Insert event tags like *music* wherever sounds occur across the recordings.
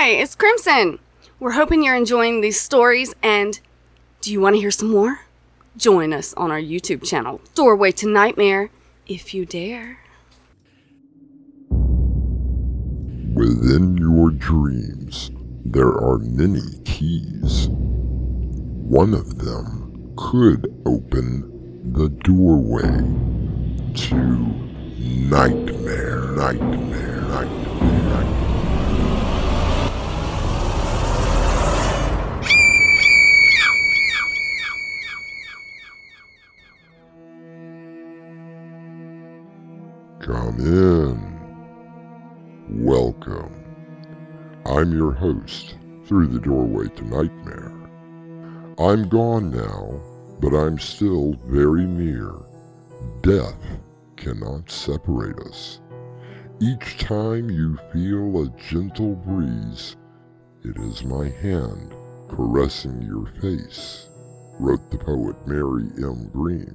Hi, it's Crimson. We're hoping you're enjoying these stories, and do you want to hear some more? Join us on our YouTube channel, Doorway to Nightmare, if you dare. Within your dreams, there are many keys. One of them could open the doorway to nightmare, nightmare, nightmare, nightmare. Come in. Welcome. I'm your host through the doorway to nightmare. I'm gone now, but I'm still very near. Death cannot separate us. Each time you feel a gentle breeze, it is my hand caressing your face, wrote the poet Mary M. Green.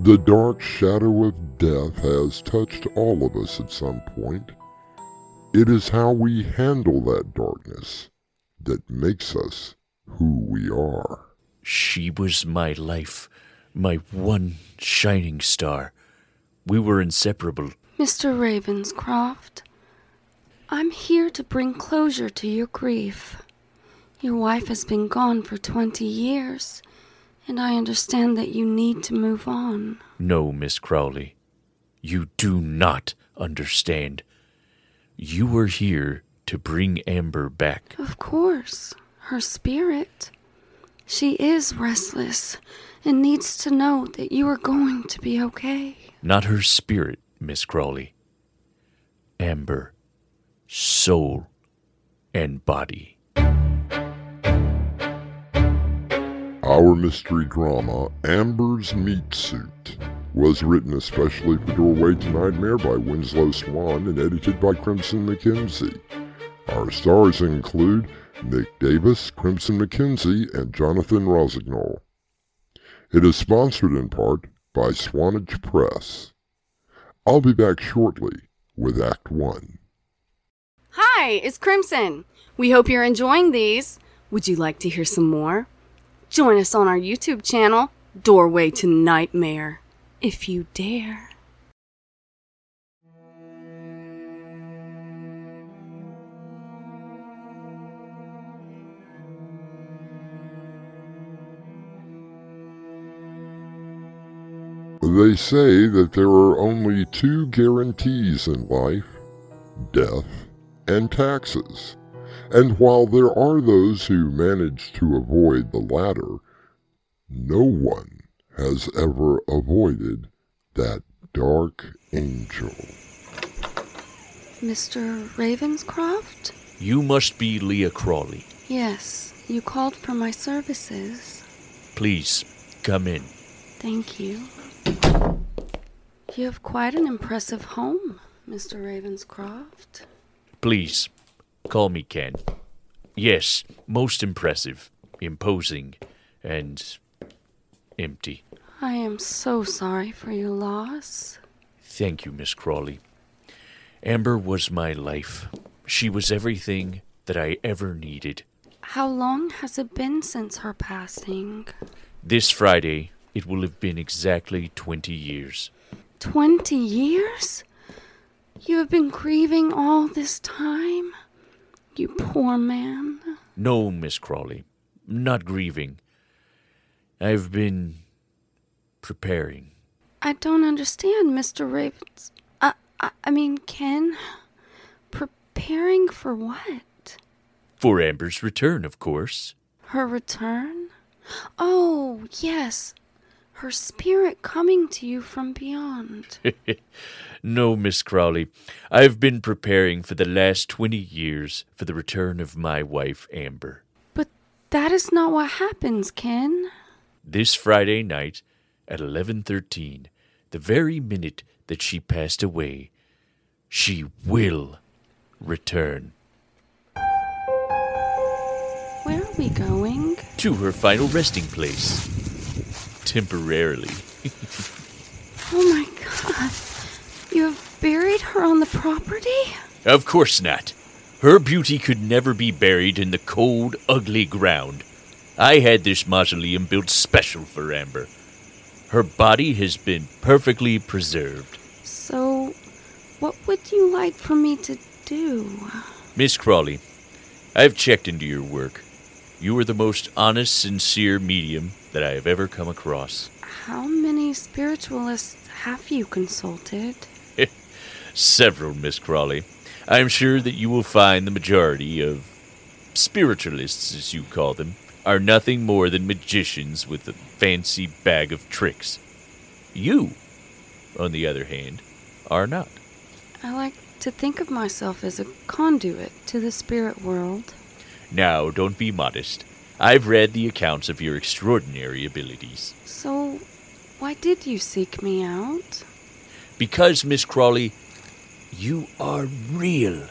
The dark shadow of death has touched all of us at some point. It is how we handle that darkness that makes us who we are. She was my life, my one shining star. We were inseparable. Mr. Ravenscroft, I'm here to bring closure to your grief. Your wife has been gone for 20 years, and I understand that you need to move on. No, Miss Crowley. You do not understand. You were here to bring Amber back. Of course, her spirit. She is restless and needs to know that you are going to be okay. Not her spirit, Miss Crowley. Amber, soul, and body. Our mystery drama, Amber's Meat Suit, was written especially for Doorway to Nightmare by Winslow Swan and edited by Crimson McKenzie. Our stars include Mick Davis, Crimson McKenzie, and Jonathan Rossignol. It is sponsored in part by Swanage Press. I'll be back shortly with Act 1. Hi, it's Crimson. We hope you're enjoying these. Would you like to hear some more? Join us on our YouTube channel, Doorway to Nightmare, if you dare. They say that there are only two guarantees in life death and taxes. And while there are those who manage to avoid the latter, no one has ever avoided that dark angel. Mr. Ravenscroft? You must be Leah Crawley. Yes, you called for my services. Please, come in. Thank you. You have quite an impressive home, Mr. Ravenscroft. Please, call me Ken. Yes, most impressive, imposing, and empty. I am so sorry for your loss. Thank you, Miss Crawley. Amber was my life. She was everything that I ever needed. How long has it been since her passing? This Friday, it will have been exactly 20 years. Twenty years? You have been grieving all this time? You poor man. No, Miss Crawley, not grieving. I've been preparing. I don't understand, Mr. Ravens. I, I, I mean, Ken. Preparing for what? For Amber's return, of course. Her return? Oh, yes. Her spirit coming to you from beyond. *laughs* no, Miss Crawley. I've been preparing for the last 20 years for the return of my wife, Amber. but that is not what happens, Ken. This Friday night at 11:13, the very minute that she passed away, she will return Where are we going? to her final resting place. Temporarily. Oh my god. You have buried her on the property? Of course not. Her beauty could never be buried in the cold, ugly ground. I had this mausoleum built special for Amber. Her body has been perfectly preserved. So, what would you like for me to do? Miss Crawley, I've checked into your work. You are the most honest, sincere medium that I have ever come across. How many spiritualists have you consulted? *laughs* Several, Miss Crawley. I am sure that you will find the majority of spiritualists, as you call them, are nothing more than magicians with a fancy bag of tricks. You, on the other hand, are not. I like to think of myself as a conduit to the spirit world. Now, don't be modest. I've read the accounts of your extraordinary abilities. So, why did you seek me out? Because, Miss Crawley, you are real.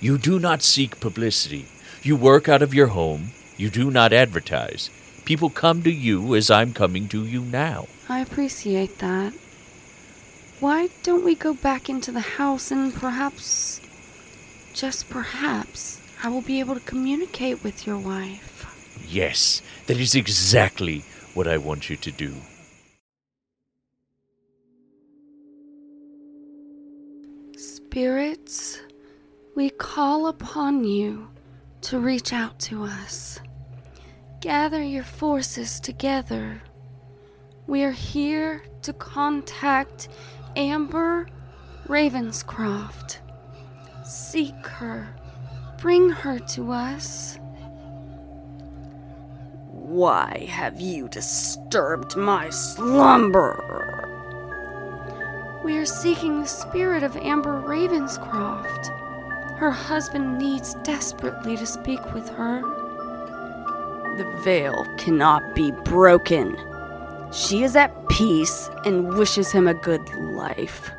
You do not seek publicity. You work out of your home. You do not advertise. People come to you as I'm coming to you now. I appreciate that. Why don't we go back into the house and perhaps, just perhaps, I will be able to communicate with your wife? Yes, that is exactly what I want you to do. Spirits, we call upon you to reach out to us. Gather your forces together. We are here to contact Amber Ravenscroft. Seek her. Bring her to us. Why have you disturbed my slumber? We are seeking the spirit of Amber Ravenscroft. Her husband needs desperately to speak with her. The veil cannot be broken. She is at peace and wishes him a good life.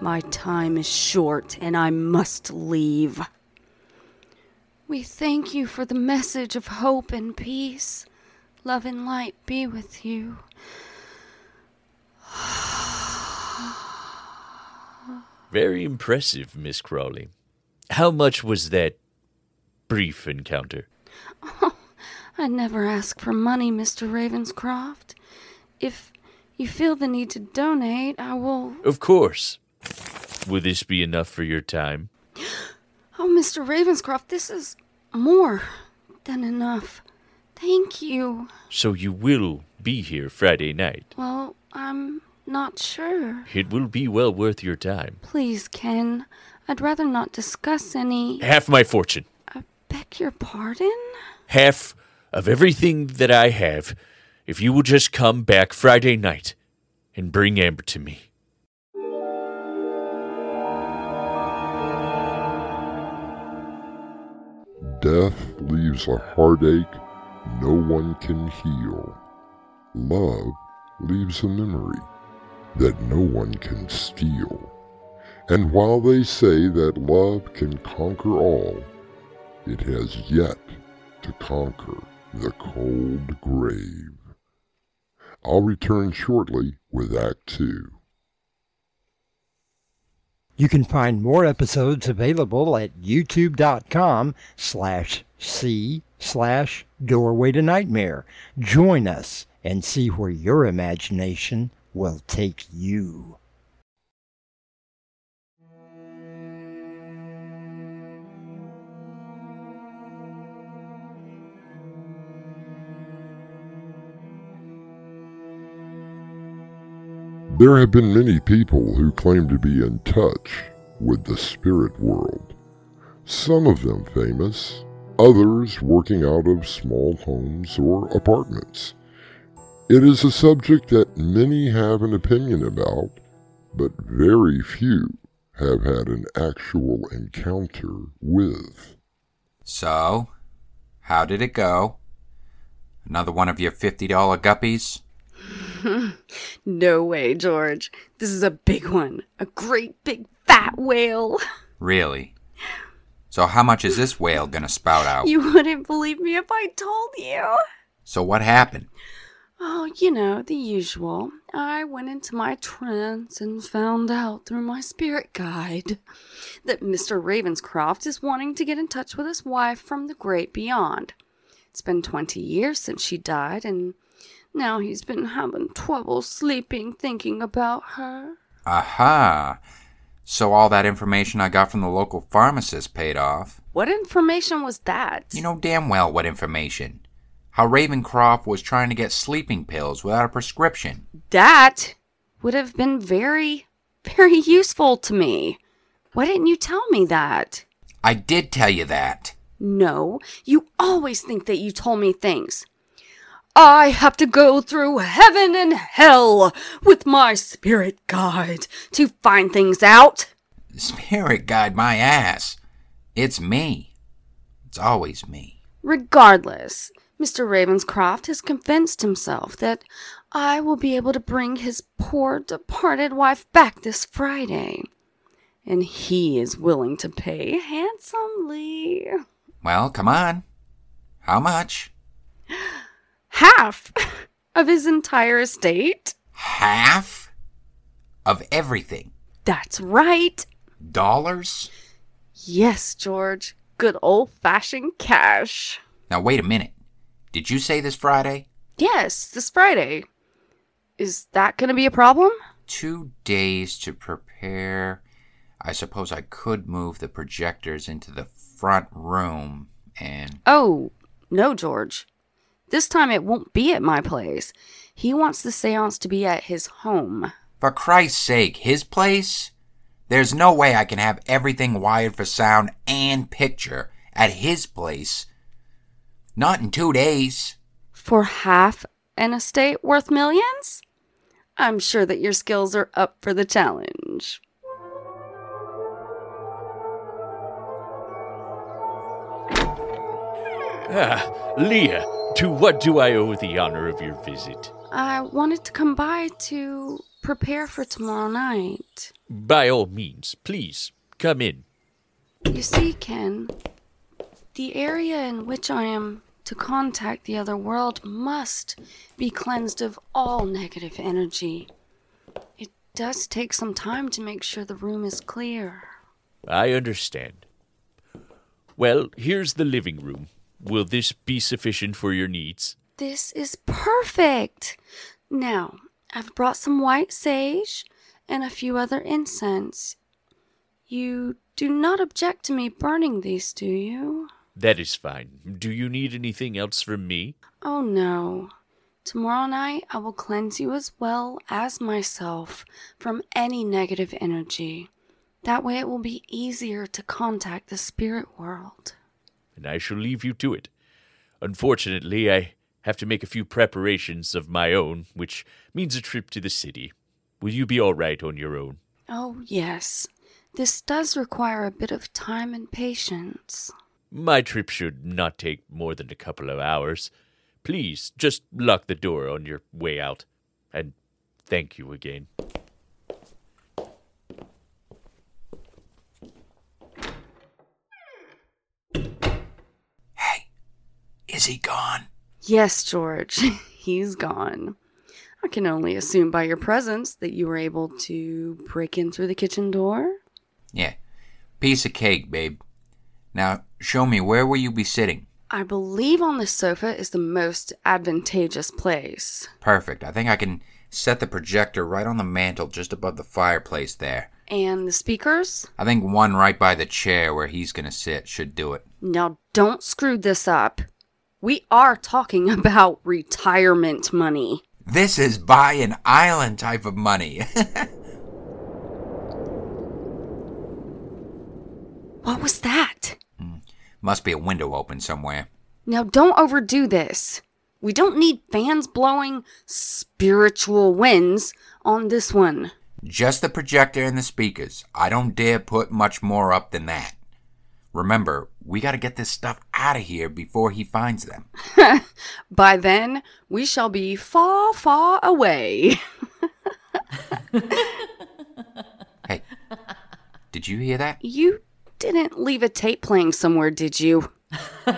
My time is short and I must leave. We thank you for the message of hope and peace. Love and light be with you. *sighs* Very impressive, Miss Crawley. How much was that brief encounter? *laughs* Oh, I never ask for money, Mr. Ravenscroft. If you feel the need to donate, I will. Of course. Will this be enough for your time? *gasps* Oh, Mr. Ravenscroft, this is more than enough. Thank you. So you will be here Friday night? Well, I'm not sure. It will be well worth your time. Please, Ken. I'd rather not discuss any. Half my fortune. I beg your pardon? Half of everything that I have, if you will just come back Friday night and bring Amber to me. Death leaves a heartache no one can heal. Love leaves a memory that no one can steal. And while they say that love can conquer all, it has yet to conquer the cold grave. I'll return shortly with Act Two. You can find more episodes available at youtube.com slash c slash doorway to nightmare. Join us and see where your imagination will take you. There have been many people who claim to be in touch with the spirit world. Some of them famous, others working out of small homes or apartments. It is a subject that many have an opinion about, but very few have had an actual encounter with. So, how did it go? Another one of your $50 guppies? *laughs* no way, George. This is a big one. A great big fat whale. Really? So, how much is this whale gonna spout out? You wouldn't believe me if I told you. So, what happened? Oh, you know, the usual. I went into my trance and found out through my spirit guide that Mr. Ravenscroft is wanting to get in touch with his wife from the great beyond. It's been 20 years since she died, and now he's been having trouble sleeping thinking about her. Aha! So all that information I got from the local pharmacist paid off. What information was that? You know damn well what information. How Ravenscroft was trying to get sleeping pills without a prescription. That would have been very, very useful to me. Why didn't you tell me that? I did tell you that. No, you always think that you told me things. I have to go through heaven and hell with my spirit guide to find things out. Spirit guide my ass. It's me. It's always me. Regardless, Mr. Ravenscroft has convinced himself that I will be able to bring his poor departed wife back this Friday. And he is willing to pay handsomely. Well, come on. How much? *laughs* Half *laughs* of his entire estate. Half of everything. That's right. Dollars? Yes, George. Good old fashioned cash. Now, wait a minute. Did you say this Friday? Yes, this Friday. Is that going to be a problem? Two days to prepare. I suppose I could move the projectors into the front room and. Oh, no, George. This time it won't be at my place. He wants the seance to be at his home. For Christ's sake, his place? There's no way I can have everything wired for sound and picture at his place. Not in two days. For half an estate worth millions? I'm sure that your skills are up for the challenge. Ah, Leah, to what do I owe the honor of your visit? I wanted to come by to prepare for tomorrow night. By all means, please, come in. You see, Ken, the area in which I am to contact the other world must be cleansed of all negative energy. It does take some time to make sure the room is clear. I understand. Well, here's the living room. Will this be sufficient for your needs? This is perfect. Now, I've brought some white sage and a few other incense. You do not object to me burning these, do you? That is fine. Do you need anything else from me? Oh no. Tomorrow night I will cleanse you as well as myself from any negative energy. That way it will be easier to contact the spirit world. And I shall leave you to it. Unfortunately, I have to make a few preparations of my own, which means a trip to the city. Will you be all right on your own? Oh, yes. This does require a bit of time and patience. My trip should not take more than a couple of hours. Please, just lock the door on your way out. And thank you again. Hey, is he gone? Yes, George, *laughs* he's gone. I can only assume by your presence that you were able to break in through the kitchen door. Yeah. Piece of cake, babe. Now, show me where will you be sitting? I believe on the sofa is the most advantageous place. Perfect. I think I can set the projector right on the mantel just above the fireplace there. And the speakers? I think one right by the chair where he's gonna sit should do it. Now, don't screw this up. We are talking *laughs* about retirement money. This is buy an island type of money. *laughs* What was that? Hmm. Must be a window open somewhere. Now, don't overdo this. We don't need fans blowing spiritual winds on this one. Just the projector and the speakers. I don't dare put much more up than that. Remember, we gotta get this stuff out of here before he finds them. *laughs* By then, we shall be far, far away. *laughs* Hey, did you hear that? You didn't leave a tape playing somewhere, did you? *laughs*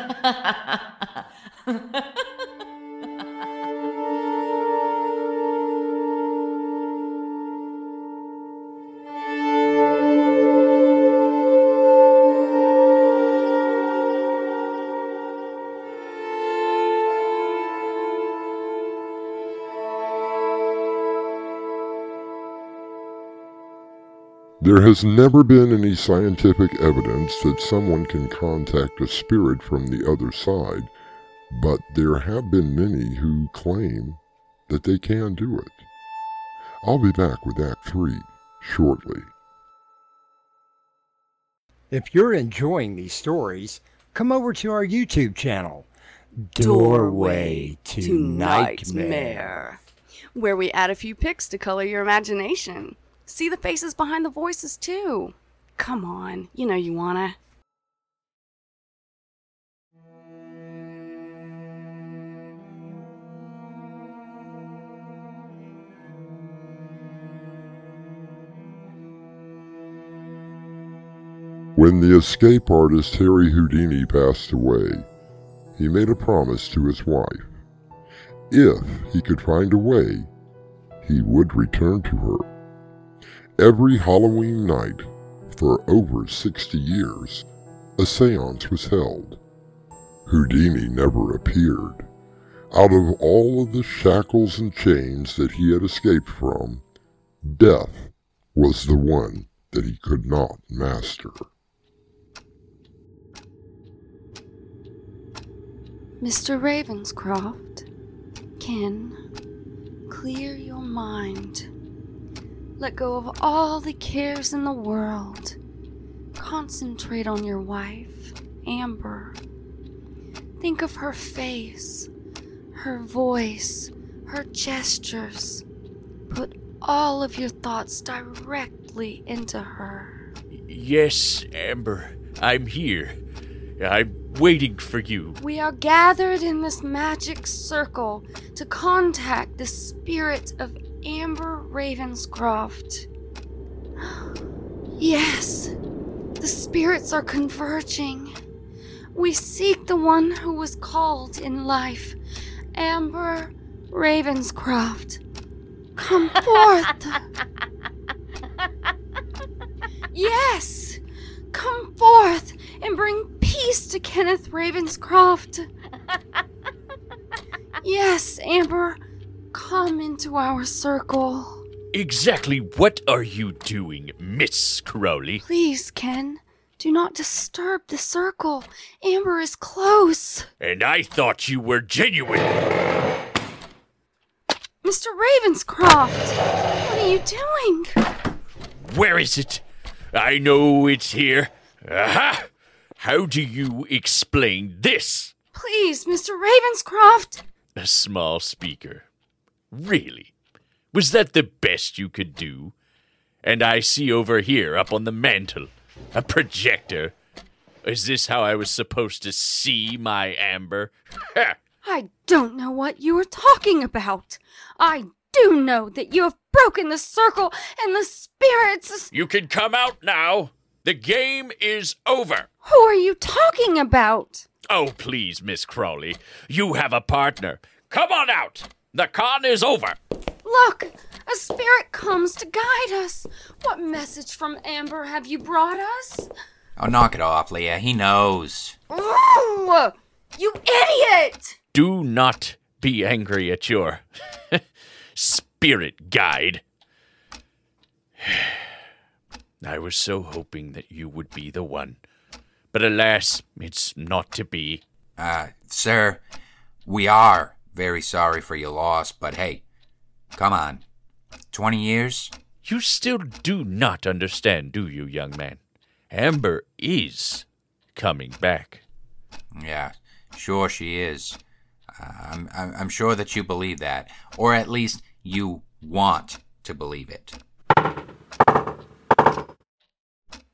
There has never been any scientific evidence that someone can contact a spirit from the other side, but there have been many who claim that they can do it. I'll be back with Act 3 shortly. If you're enjoying these stories, come over to our YouTube channel, Doorway to Nightmare, where we add a few pics to color your imagination. See the faces behind the voices, too. Come on, you know you wanna. When the escape artist Harry Houdini passed away, he made a promise to his wife. If he could find a way, he would return to her. Every Halloween night, for over 60 years, a seance was held. Houdini never appeared. Out of all of the shackles and chains that he had escaped from, death was the one that he could not master. Mr. Ravenscroft, Ken, clear your mind. Let go of all the cares in the world. Concentrate on your wife, Amber. Think of her face, her voice, her gestures. Put all of your thoughts directly into her. Yes, Amber, I'm here. I'm waiting for you. We are gathered in this magic circle to contact the spirit of Amber Ravenscroft. *gasps* Yes, the spirits are converging. We seek the one who was called in life, Amber Ravenscroft. Come *laughs* forth. *laughs* yes, come forth and bring peace to Kenneth Ravenscroft. *laughs* yes, Amber, come into our circle. Exactly what are you doing, Miss Crowley? Please, Ken, do not disturb the circle. Amber is close. And I thought you were genuine. Mr. Ravenscroft, what are you doing? Where is it? I know it's here. Aha! How do you explain this? Please, Mr. Ravenscroft. A small speaker. Really? Was that the best you could do? And I see over here, up on the mantel, a projector. Is this how I was supposed to see my Amber? *laughs* I don't know what you are talking about. I do know that you have broken the circle and the spirits. you can come out now. The game is over. Who are you talking about? Oh, please, Miss Crowley. You have a partner. Come on out. The con is over. Look, a spirit comes to guide us. What message from Amber have you brought us? Oh, knock it off, Leah. He knows. Ooh, you idiot! Do not be angry at your *laughs* spirit guide. *sighs* I was so hoping that you would be the one. But alas, it's not to be. Uh, sir, we are very sorry for your loss, but hey, come on. 20 years? You still do not understand, do you, young man? Amber is coming back. Yeah, sure she is. Uh, I'm, I'm, I'm sure that you believe that, or at least you want to believe it.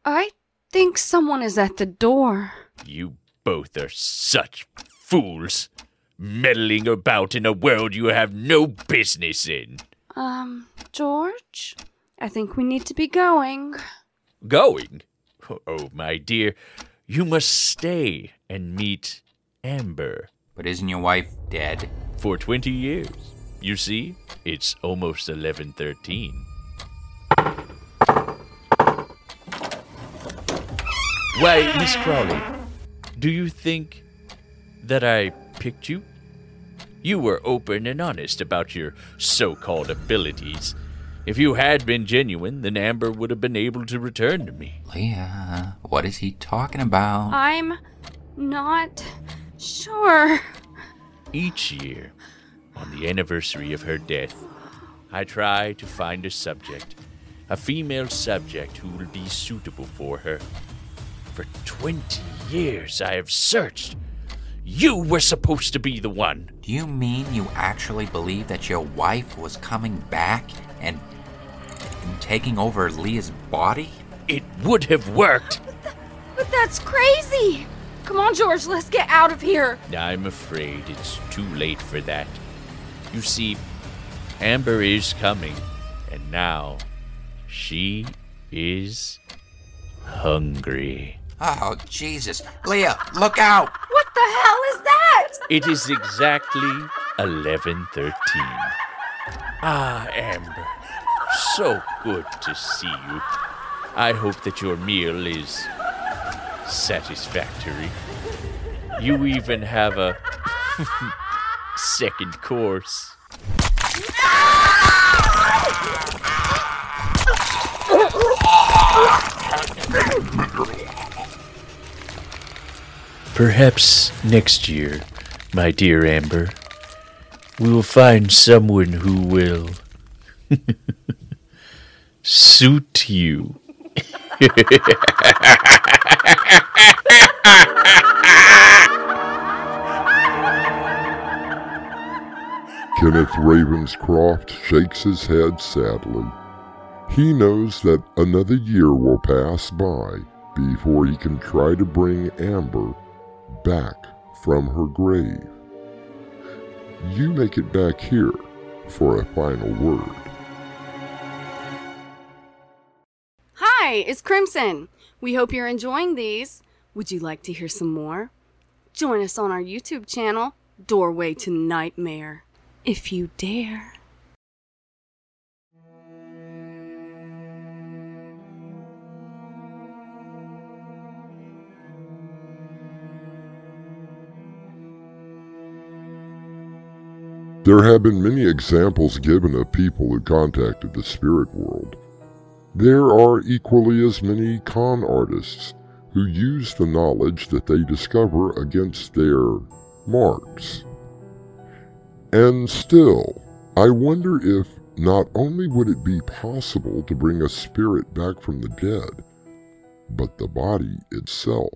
I think someone is at the door. You both are such fools, meddling about in a world you have no business in. Um, George? I think we need to be going. Going? Oh, my dear, you must stay and meet Amber But isn't your wife dead? for 20 years. You see, it's almost 1113. Why, Miss Crowley, do you think that I picked you? You were open and honest about your so called abilities, If you had been genuine, then Amber would have been able to return to me. Leah, what is he talking about? I'm not sure. Each year, on the anniversary of her death, I try to find a subject, a female subject who will be suitable for her. For 20 years I have searched. You were supposed to be the one. Do you mean you actually believe that your wife was coming back and, and taking over Leah's body? It would have worked. But that's crazy. Come on, George, let's get out of here. I'm afraid it's too late for that. You see, Amber is coming, and now she is hungry. Oh, Jesus. Leah, look out! The hell is that? It is exactly 11:13. Ah, Amber. So good to see you. I hope that your meal is satisfactory. You even have a *laughs* second course. *laughs* Perhaps next year, my dear Amber, we will find someone who will *laughs* suit you. *laughs* Kenneth Ravenscroft shakes his head sadly. He knows that another year will pass by before he can try to bring Amber back from her grave. You make it back here for a final word. Hi, it's Crimson. We hope you're enjoying these. Would you like to hear some more? Join us on our YouTube channel, Doorway to Nightmare, if you dare. There have been many examples given of people who contacted the spirit world. There are equally as many con artists who use the knowledge that they discover against their marks. And still, I wonder if not only would it be possible to bring a spirit back from the dead, but the body itself.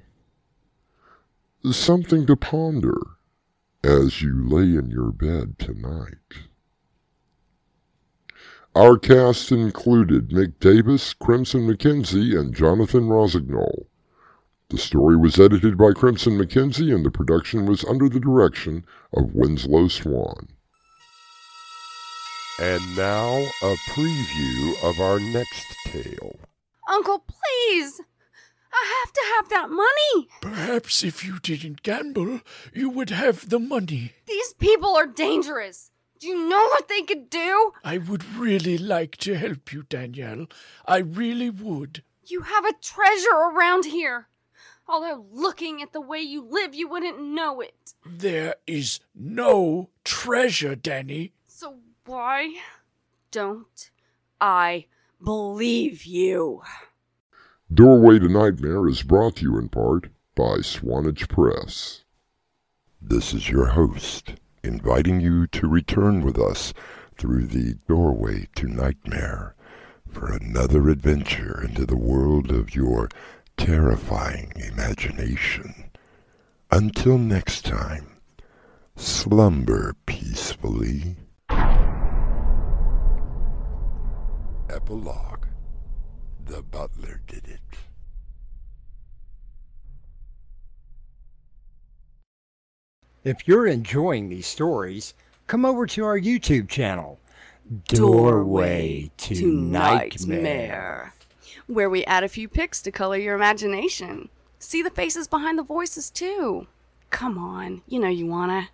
Something to ponder as you lay in your bed tonight. Our cast included Mick Davis, Crimson McKenzie, and Jonathan Rossignol. The story was edited by Crimson McKenzie and the production was under the direction of Winslow Swan. And now a preview of our next tale. Uncle, please. I have to have that money. Perhaps if you didn't gamble, you would have the money. These people are dangerous. Do you know what they could do? I would really like to help you, Danielle. I really would. You have a treasure around here. Although looking at the way you live, you wouldn't know it. There is no treasure, Danny. So why don't I believe you? Doorway to Nightmare is brought to you in part by Swanage Press. This is your host, inviting you to return with us through the Doorway to Nightmare for another adventure into the world of your terrifying imagination. Until next time, slumber peacefully. Epilogue The butler did it. If you're enjoying these stories, come over to our YouTube channel, Doorway to, to Nightmare. Nightmare, Where we add a few pics to color your imagination. See the faces behind the voices, too. Come on, you know you wanna.